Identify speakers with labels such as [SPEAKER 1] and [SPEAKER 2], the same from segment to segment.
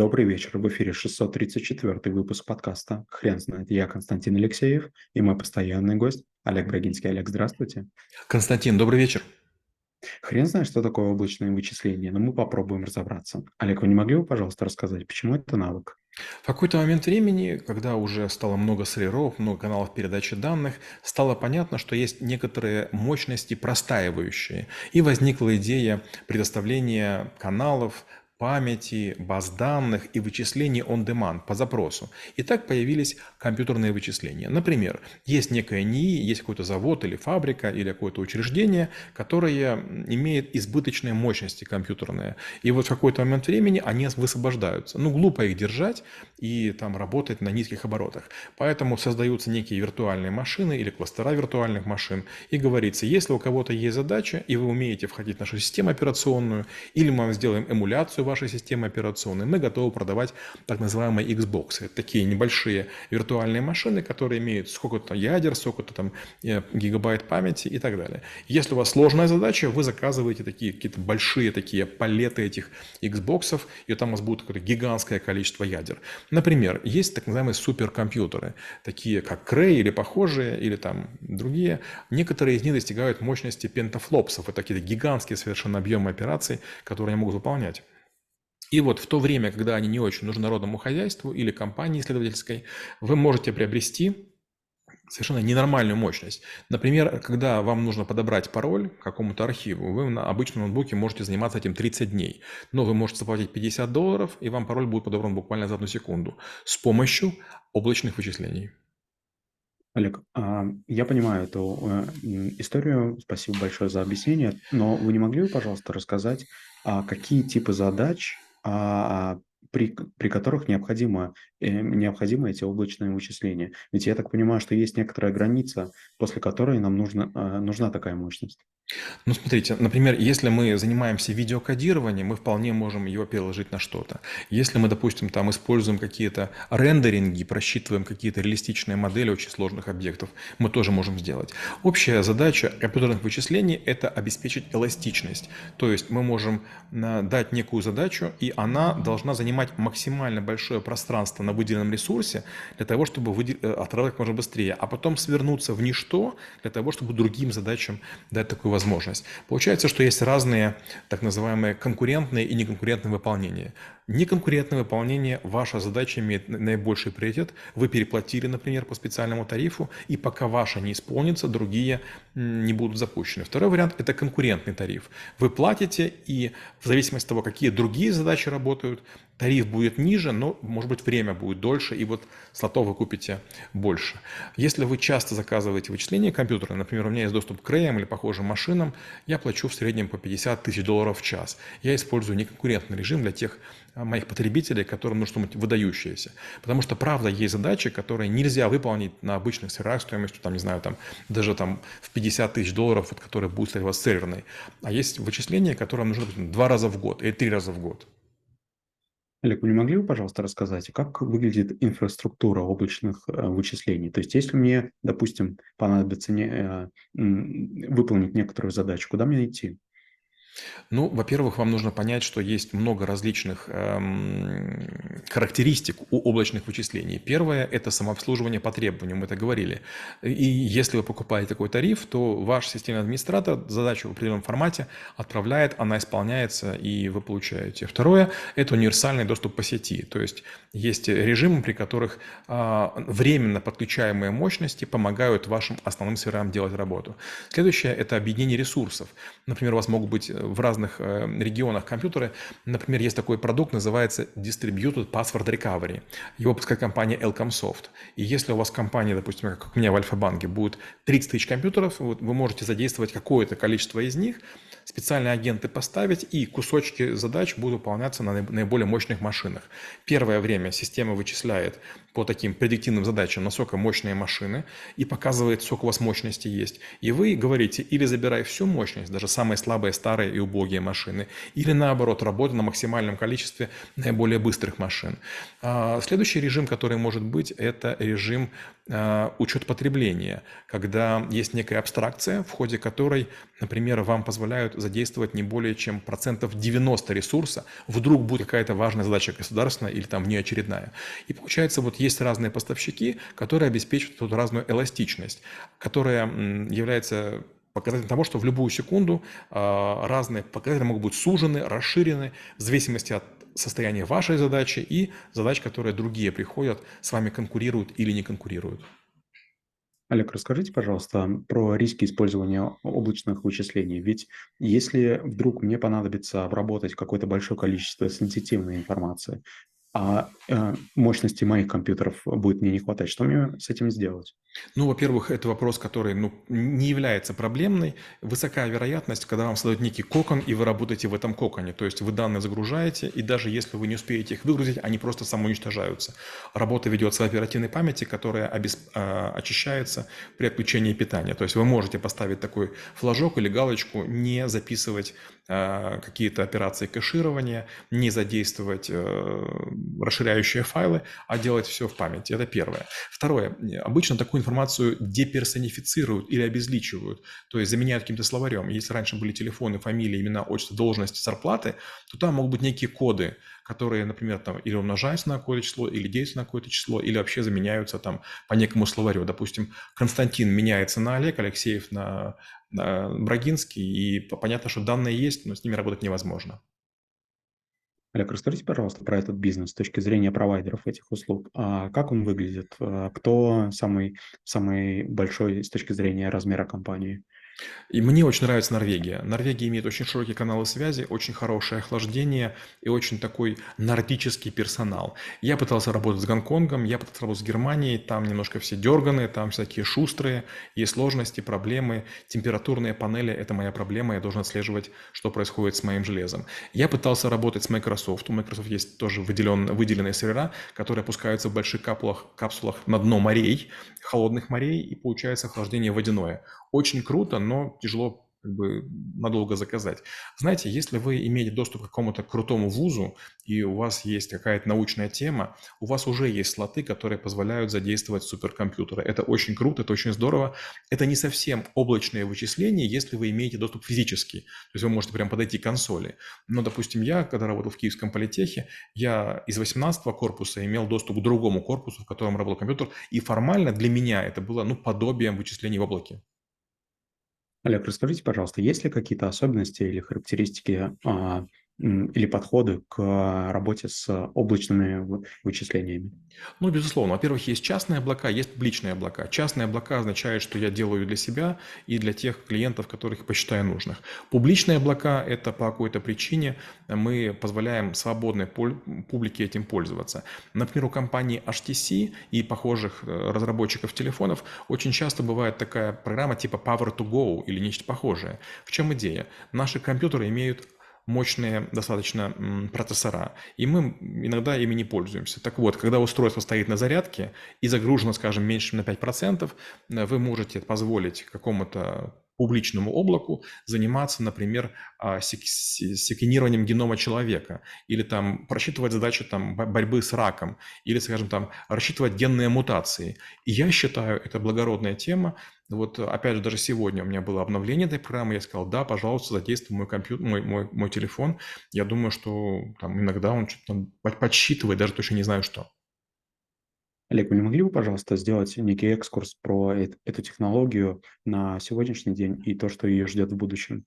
[SPEAKER 1] Добрый вечер. В эфире 634 выпуск подкаста «Хрен знает». Я Константин Алексеев и мой постоянный гость Олег Брагинский. Олег, здравствуйте.
[SPEAKER 2] Константин, добрый вечер.
[SPEAKER 1] Хрен знает, что такое облачные вычисления, но мы попробуем разобраться. Олег, вы не могли бы, пожалуйста, рассказать, почему это навык?
[SPEAKER 2] В какой-то момент времени, когда уже стало много серверов, много каналов передачи данных, стало понятно, что есть некоторые мощности простаивающие. И возникла идея предоставления каналов, памяти, баз данных и вычислений on-demand по запросу. И так появились компьютерные вычисления. Например, есть некая НИИ, есть какой-то завод или фабрика или какое-то учреждение, которое имеет избыточные мощности компьютерные. И вот в какой-то момент времени они высвобождаются. Ну, глупо их держать и там работать на низких оборотах. Поэтому создаются некие виртуальные машины или кластера виртуальных машин. И говорится, если у кого-то есть задача, и вы умеете входить в нашу систему операционную, или мы вам сделаем эмуляцию вашей системы операционной, мы готовы продавать так называемые Xbox. Это такие небольшие виртуальные машины, которые имеют сколько-то ядер, сколько-то там э, гигабайт памяти и так далее. Если у вас сложная задача, вы заказываете такие какие-то большие такие палеты этих Xbox, и там у вас будет какое-то гигантское количество ядер. Например, есть так называемые суперкомпьютеры, такие как Cray или похожие, или там другие. Некоторые из них достигают мощности пентафлопсов. Это какие-то гигантские совершенно объемы операций, которые они могут выполнять. И вот в то время, когда они не очень нужны народному хозяйству или компании исследовательской, вы можете приобрести совершенно ненормальную мощность. Например, когда вам нужно подобрать пароль к какому-то архиву, вы на обычном ноутбуке можете заниматься этим 30 дней. Но вы можете заплатить 50 долларов, и вам пароль будет подобран буквально за одну секунду с помощью облачных вычислений.
[SPEAKER 1] Олег, а, я понимаю эту э, историю, спасибо большое за объяснение, но вы не могли бы, пожалуйста, рассказать, а какие типы задач при, при которых необходимо, необходимы эти облачные вычисления. Ведь я так понимаю, что есть некоторая граница, после которой нам нужно, а, нужна такая мощность.
[SPEAKER 2] Ну, смотрите, например, если мы занимаемся видеокодированием, мы вполне можем его переложить на что-то. Если мы, допустим, там используем какие-то рендеринги, просчитываем какие-то реалистичные модели очень сложных объектов, мы тоже можем сделать. Общая задача компьютерных вычислений – это обеспечить эластичность. То есть мы можем а, дать некую задачу, и она должна занимать максимально большое пространство на выделенном ресурсе для того, чтобы э, отработать как можно быстрее, а потом свернуться в ничто для того, чтобы другим задачам дать такую возможность. Получается, что есть разные так называемые конкурентные и неконкурентные выполнения. Неконкурентное выполнение, ваша задача имеет наибольший приоритет. Вы переплатили, например, по специальному тарифу, и пока ваша не исполнится, другие не будут запущены. Второй вариант – это конкурентный тариф. Вы платите, и в зависимости от того, какие другие задачи работают, тариф будет ниже, но, может быть, время будет дольше, и вот слотов вы купите больше. Если вы часто заказываете вычисления компьютера, например, у меня есть доступ к Рэям или похожим машинам, я плачу в среднем по 50 тысяч долларов в час. Я использую неконкурентный режим для тех а, моих потребителей, которым нужно выдающееся. Потому что, правда, есть задачи, которые нельзя выполнить на обычных серверах стоимостью, там, не знаю, там, даже там в 50 тысяч долларов, вот, которые будут стоять у вас серверной. А есть вычисления, которые нужно два раза в год или три раза в год.
[SPEAKER 1] Олег, вы не могли бы, пожалуйста, рассказать, как выглядит инфраструктура облачных э, вычислений? То есть, если мне, допустим, понадобится не, э, выполнить некоторую задачу, куда мне идти?
[SPEAKER 2] Ну, во-первых, вам нужно понять, что есть много различных эм, характеристик у облачных вычислений. Первое – это самообслуживание по требованию, мы это говорили. И если вы покупаете такой тариф, то ваш системный администратор задачу в определенном формате отправляет, она исполняется, и вы получаете. Второе – это универсальный доступ по сети. То есть есть режимы, при которых э, временно подключаемые мощности помогают вашим основным серверам делать работу. Следующее – это объединение ресурсов. Например, у вас могут быть в разных э, регионах компьютеры. Например, есть такой продукт, называется Distributed Password Recovery. Его выпускает компания Elcomsoft. И если у вас компания, допустим, как у меня в Альфа-банке, будет 30 тысяч компьютеров, вы можете задействовать какое-то количество из них, специальные агенты поставить, и кусочки задач будут выполняться на наиболее мощных машинах. Первое время система вычисляет по таким предиктивным задачам, насколько мощные машины, и показывает, сколько у вас мощности есть. И вы говорите, или забирай всю мощность, даже самые слабые, старые и убогие машины, или наоборот, работа на максимальном количестве наиболее быстрых машин. А, следующий режим, который может быть, это режим а, учет потребления, когда есть некая абстракция, в ходе которой, например, вам позволяют задействовать не более чем процентов 90 ресурса, вдруг будет какая-то важная задача государственная или там внеочередная. И получается, вот есть разные поставщики, которые обеспечивают тут разную эластичность, которая является показателем того, что в любую секунду а, разные показатели могут быть сужены, расширены в зависимости от состояния вашей задачи и задач, которые другие приходят, с вами конкурируют или не конкурируют.
[SPEAKER 1] Олег, расскажите, пожалуйста, про риски использования облачных вычислений. Ведь если вдруг мне понадобится обработать какое-то большое количество сенситивной информации, а э, мощности моих компьютеров будет мне не хватать, что мне с этим сделать?
[SPEAKER 2] Ну, во-первых, это вопрос, который ну, не является проблемной. Высокая вероятность, когда вам создают некий кокон, и вы работаете в этом коконе. То есть вы данные загружаете, и даже если вы не успеете их выгрузить, они просто самоуничтожаются. Работа ведется в оперативной памяти, которая обесп... А, очищается при отключении питания. То есть вы можете поставить такой флажок или галочку, не записывать а, какие-то операции кэширования, не задействовать э, расширяющие файлы, а делать все в памяти. Это первое. Второе. Обычно такой информацию деперсонифицируют или обезличивают, то есть заменяют каким-то словарем. Если раньше были телефоны, фамилии, имена, отчество, должности, зарплаты, то там могут быть некие коды, которые, например, там или умножаются на какое-то число, или делятся на какое-то число, или вообще заменяются там по некому словарю. Допустим, Константин меняется на Олег, Алексеев на, на Брагинский, и понятно, что данные есть, но с ними работать невозможно.
[SPEAKER 1] Олег, расскажите, пожалуйста, про этот бизнес с точки зрения провайдеров этих услуг. А как он выглядит? А кто самый, самый большой с точки зрения размера компании?
[SPEAKER 2] И мне очень нравится Норвегия. Норвегия имеет очень широкие каналы связи, очень хорошее охлаждение и очень такой нордический персонал. Я пытался работать с Гонконгом, я пытался работать с Германией, там немножко все дерганые, там всякие шустрые, есть сложности, проблемы. Температурные панели – это моя проблема, я должен отслеживать, что происходит с моим железом. Я пытался работать с Microsoft. У Microsoft есть тоже выделен, выделенные сервера, которые опускаются в больших капсулах, капсулах на дно морей, холодных морей, и получается охлаждение водяное. Очень круто, но тяжело как бы надолго заказать. Знаете, если вы имеете доступ к какому-то крутому вузу, и у вас есть какая-то научная тема, у вас уже есть слоты, которые позволяют задействовать суперкомпьютеры. Это очень круто, это очень здорово. Это не совсем облачные вычисления, если вы имеете доступ физический. То есть вы можете прям подойти к консоли. Но, допустим, я, когда работал в Киевском политехе, я из 18 корпуса имел доступ к другому корпусу, в котором работал компьютер, и формально для меня это было ну, подобием вычислений в облаке.
[SPEAKER 1] Олег, расскажите, пожалуйста, есть ли какие-то особенности или характеристики а, или подходы к работе с облачными вычислениями?
[SPEAKER 2] Ну, безусловно. Во-первых, есть частные облака, есть публичные облака. Частные облака означают, что я делаю для себя и для тех клиентов, которых посчитаю нужных. Публичные облака – это по какой-то причине мы позволяем свободной публике этим пользоваться. Например, у компании HTC и похожих э, разработчиков телефонов очень часто бывает такая программа типа Power to Go или нечто похожее. В чем идея? Наши компьютеры имеют мощные достаточно процессора, и мы иногда ими не пользуемся. Так вот, когда устройство стоит на зарядке и загружено, скажем, меньше на 5%, э, вы можете позволить какому-то публичному облаку заниматься, например, а, секвенированием генома человека, или там просчитывать задачи там, борьбы с раком, или, скажем, там, рассчитывать генные мутации. И я считаю, это благородная тема. Вот опять же, даже сегодня у меня было обновление этой программы, я сказал, да, пожалуйста, задействуй мой компьютер, мой, мой, мой телефон. Я думаю, что там иногда он что-то подсчитывает, даже точно не знаю что.
[SPEAKER 1] Олег, вы не могли бы, пожалуйста, сделать некий экскурс про эту технологию на сегодняшний день и то, что ее ждет в будущем?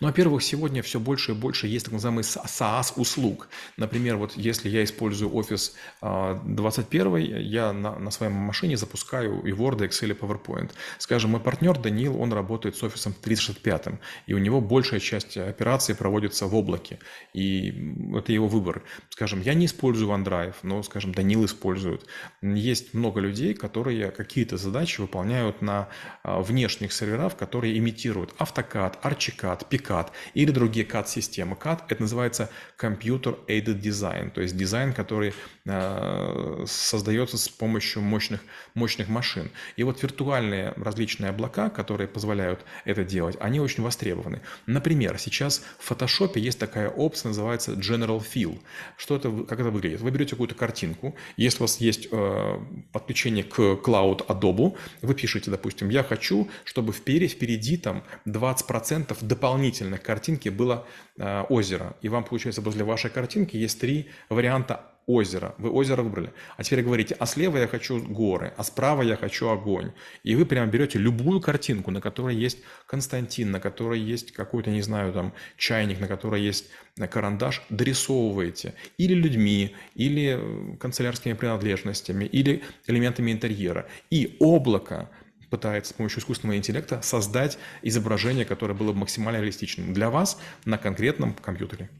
[SPEAKER 2] Ну, во-первых, сегодня все больше и больше есть так называемый SaaS-услуг. Например, вот если я использую Office 21, а, я на, на своей машине запускаю и Word, и Excel, и PowerPoint. Скажем, мой партнер Данил, он работает с Office 365, и у него большая часть операций проводится в облаке, и это его выбор. Скажем, я не использую OneDrive, но, скажем, Данил использует. Есть много людей, которые какие-то задачи выполняют на а, внешних серверах, которые имитируют AutoCAD, ArchiCAD, PICAD или другие CAD-системы. CAD – это называется Computer Aided Design, то есть дизайн, который э, создается с помощью мощных, мощных машин. И вот виртуальные различные облака, которые позволяют это делать, они очень востребованы. Например, сейчас в Photoshop есть такая опция, называется General Fill. Что это, как это выглядит? Вы берете какую-то картинку, если у вас есть э, подключение к Cloud Adobe, вы пишете, допустим, я хочу, чтобы впереди, впереди там 20% дополнительных дополнительных картинки было э, озеро. И вам, получается, возле вашей картинки есть три варианта озеро. Вы озеро выбрали. А теперь говорите, а слева я хочу горы, а справа я хочу огонь. И вы прямо берете любую картинку, на которой есть Константин, на которой есть какой-то, не знаю, там, чайник, на которой есть э, карандаш, дорисовываете. Или людьми, или э, канцелярскими принадлежностями, или элементами интерьера. И облако пытается с помощью искусственного интеллекта создать изображение, которое было бы максимально реалистичным для вас на конкретном компьютере.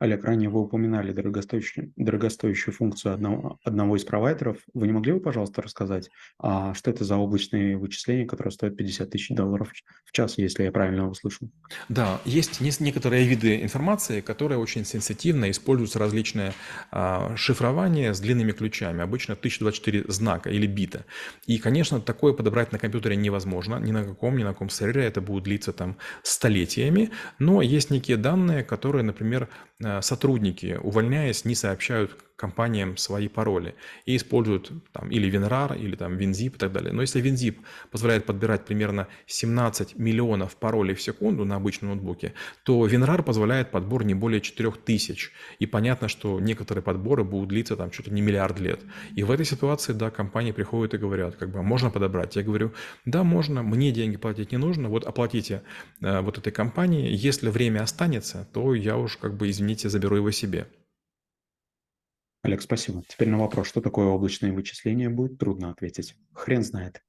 [SPEAKER 1] Олег, ранее вы упоминали дорогостоящую, дорогостоящую функцию одного, одного из провайдеров. Вы не могли бы, пожалуйста, рассказать, а что это за облачные вычисления, которые стоят 50 тысяч долларов в час, если я правильно услышал?
[SPEAKER 2] Да, есть некоторые виды информации, которые очень сенситивно используются различные а, шифрования с длинными ключами, обычно 1024 знака или бита. И, конечно, такое подобрать на компьютере невозможно, ни на каком, ни на каком сервере, это будет длиться там столетиями, но есть некие данные, которые, например, сотрудники, увольняясь, не сообщают компаниям свои пароли и используют там или WinRAR, или там WinZip и так далее. Но если WinZip позволяет подбирать примерно 17 миллионов паролей в секунду на обычном ноутбуке, то WinRAR позволяет подбор не более 4000. И понятно, что некоторые подборы будут длиться там чуть ли не миллиард лет. И в этой ситуации, да, компании приходят и говорят, как бы, «А можно подобрать? Я говорю, да, можно, мне деньги платить не нужно, вот оплатите э, вот этой компании, если время останется, то я уж как бы, извините, заберу его себе.
[SPEAKER 1] Олег, спасибо. Теперь на вопрос, что такое облачные вычисления, будет трудно ответить. Хрен знает.